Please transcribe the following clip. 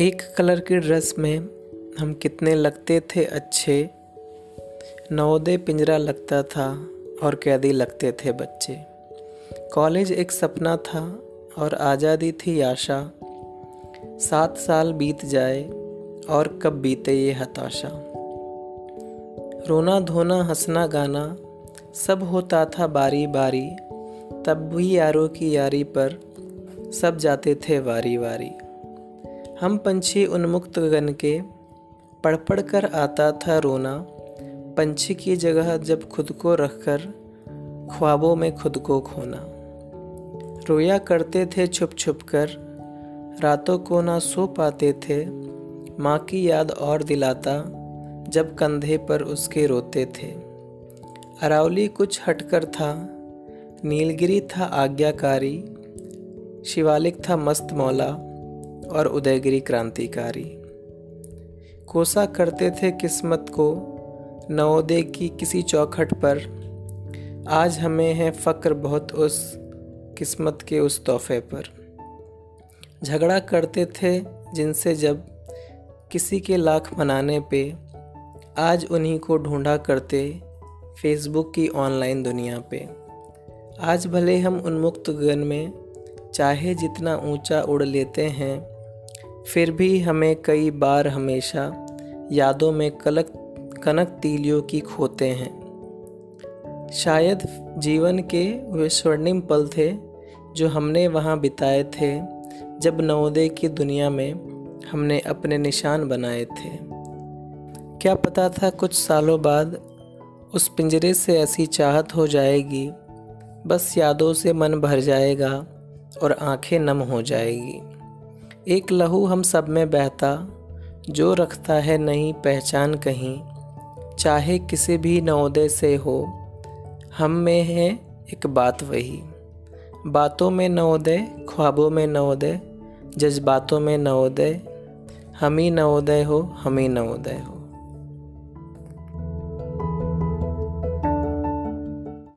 एक कलर की ड्रेस में हम कितने लगते थे अच्छे? नवोदय पिंजरा लगता था और कैदी लगते थे बच्चे। कॉलेज एक सपना था और आज़ादी थी आशा। सात साल बीत जाए और कब बीते ये हताशा। रोना धोना हंसना गाना सब होता था बारी बारी। तब भी यारों की यारी पर सब जाते थे वारी वारी। हम पंछी उन्मुक्त गन के पढ़ पढ़ कर आता था रोना। पंछी की जगह जब खुद को रखकर ख्वाबों में खुद को खोना। रोया करते थे छुप छुप कर, रातों को ना सो पाते थे। माँ की याद और दिलाता जब कंधे पर उसके रोते थे। अरावली कुछ हटकर था, नीलगिरी था आज्ञाकारी, शिवालिक था मस्त मौला। और उदयगिरी क्रांतिकारी। कोसा करते थे किस्मत को, नवोदय की किसी चौखट पर। आज हमें है फ़क्र बहुत उस किस्मत के उस तोहफे पर। झगड़ा करते थे जिनसे जब किसी के लाख मनाने पे। आज उन्हीं को ढूंढा करते फेसबुक की ऑनलाइन दुनिया पे। आज भले हम उन्मुक्त गन में, चाहे जितना ऊँचा उड़ लेते हैं फिर भी हमें कई बार हमेशा यादों में कलक, कनक तीलियों की खोते हैं। शायद जीवन के वे स्वर्णिम पल थे जो हमने वहाँ बिताए थे, जब नवोदय की दुनिया में हमने अपने निशान बनाए थे। क्या पता था कुछ सालों बाद उस पिंजरे से ऐसी चाहत हो जाएगी, बस यादों से मन भर जाएगा और आँखें नम हो जाएगी। एक लहू हम सब में बहता, जो रखता है नहीं पहचान कहीं। चाहे किसी भी नवोदय से हो, हम में है एक बात वही। बातों में नवोदय ख्वाबों में नवोदय जज्बातों में नवोदय हम ही नवोदय हो, हम ही नवोदय हो।